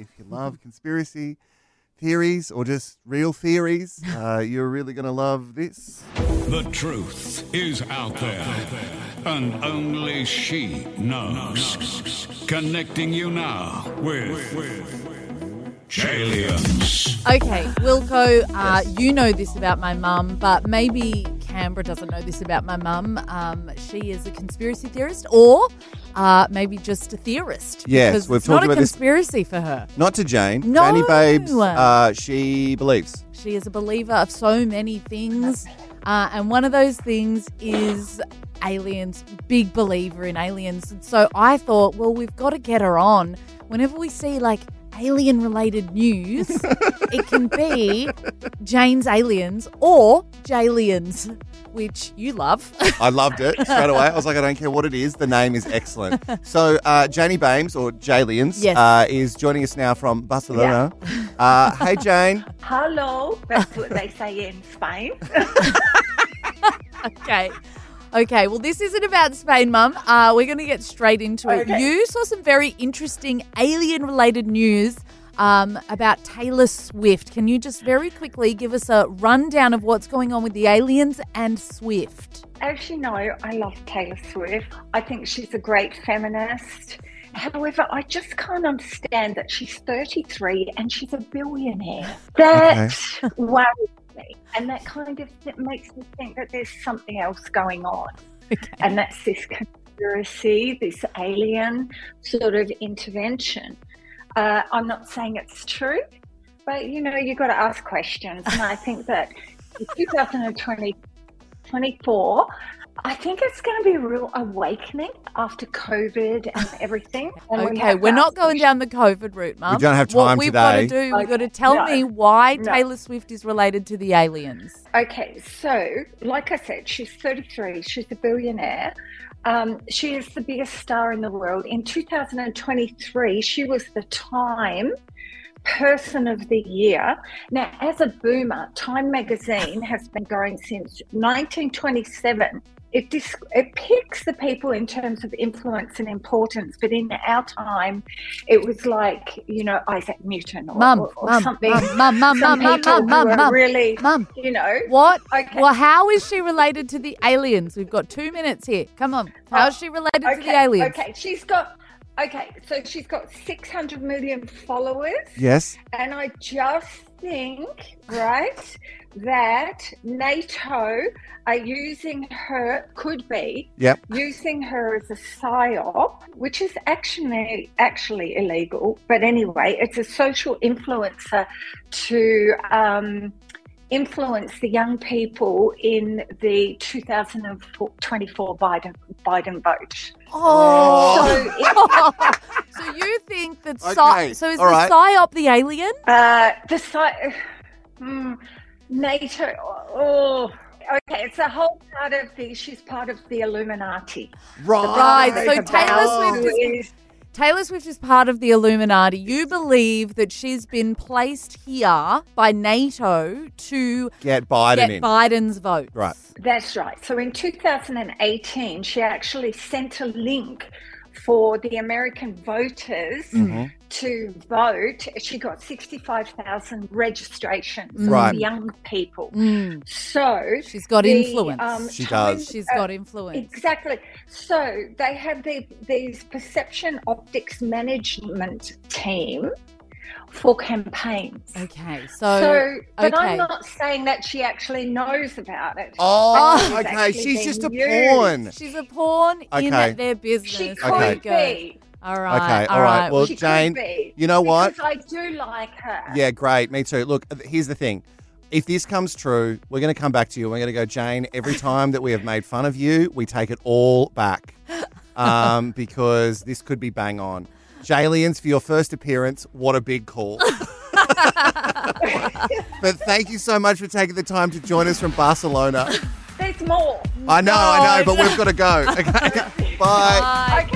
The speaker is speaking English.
if you love conspiracy theories or just real theories, uh, you're really going to love this. The truth is out there, and only she knows. Connecting you now with Aliens. Okay, Wilco, uh, you know this about my mum, but maybe Canberra doesn't know this about my mum. Um, she is a conspiracy theorist, or uh, maybe just a theorist. Yes, because we've it's not talked a about this- conspiracy for her. Not to Jane. No. Babes, uh, she believes. She is a believer of so many things, uh, and one of those things is aliens. Big believer in aliens. And so I thought, well, we've got to get her on. Whenever we see like alien-related news, it can be Jane's aliens or Jaliens, which you love. I loved it straight away. I was like, I don't care what it is. The name is excellent. So, uh, Janie Bames, or Jalians, Yes. uh, is joining us now from Barcelona. Uh, hey, Jane. Hello, that's what they say in Spain. okay. Okay, well, this isn't about Spain, Mum. Uh, we're going to get straight into it. Okay. You saw some very interesting alien related news um, about Taylor Swift. Can you just very quickly give us a rundown of what's going on with the aliens and Swift? As you know, I love Taylor Swift. I think she's a great feminist. However, I just can't understand that she's 33 and she's a billionaire. That worries me. And that kind of makes me think that there's something else going on. And that's this conspiracy, this alien sort of intervention. Uh, I'm not saying it's true, but you know, you've got to ask questions. And I think that in 2020, 24, I think it's going to be a real awakening after COVID and everything. And Okay, have we're not going down the COVID route, Mum. We don't have time What time we've got to today. do, we've got to tell no, me why no. Taylor Swift is related to the aliens. Okay, so like I said, she's 33. She's a billionaire. Um, she is the biggest star in the world. In 2023, she was the Time Person of the Year. Now, as a boomer, Time magazine has been going since 1927. It, dis- it picks the people in terms of influence and importance, but in our time, it was like, you know, Isaac Newton or, Mum, or, or mum, something. mum, mum, mum, some mum, mum, people mum, who mum, are mum. really, Mum, you know, What? Okay. Well, how is she related to the aliens? We've got two minutes here. Come on. How is she related to the aliens? Okay, she's got okay, so she's got six hundred million followers, Yes. and I just think, right, that NATO are using her could be Yep. using her as a psyop, which is actually actually illegal. But anyway, it's a social influencer to um, influence the young people in the 2024 Biden Biden vote. Oh. So so you think that Okay, psy- so is all the right. psyop the alien? Uh, the site, mm, NATO. Oh, okay. It's a whole part of the. She's part of the Illuminati. Right, The so Taylor Swift is- is- Taylor Swift is part of the Illuminati. You believe that she's been placed here by NATO to Get Biden get in. Biden's vote. Right. That's right. So in 2018, she actually sent a link for the American voters Mm-hmm. to vote. She got 65,000 registrations Right. of young people. Mm, So she's got the, influence. um, She Time- does. she's uh, got influence. Exactly. So they have the, these perception optics management team for campaigns. Okay, so, So, but okay. I'm not saying that she actually knows about it. Oh, She's okay. She's just a used. pawn. she's a pawn in Okay. their business. She There could Okay. be. All right. Okay, all all right. right. Well, she Jane, you know what? Because I do like her. Yeah, great. Me too. Look, here's the thing. If this comes true, we're going to come back to you. We're going to go, Jane, every time that we have made fun of you, we take it all back um, because this could be bang on. Jaliens, for your first appearance, what a big call. but thank you so much for taking the time to join us from Barcelona. There's more. I know, I know, No, but we've got to go. Okay. Bye. Bye. Okay.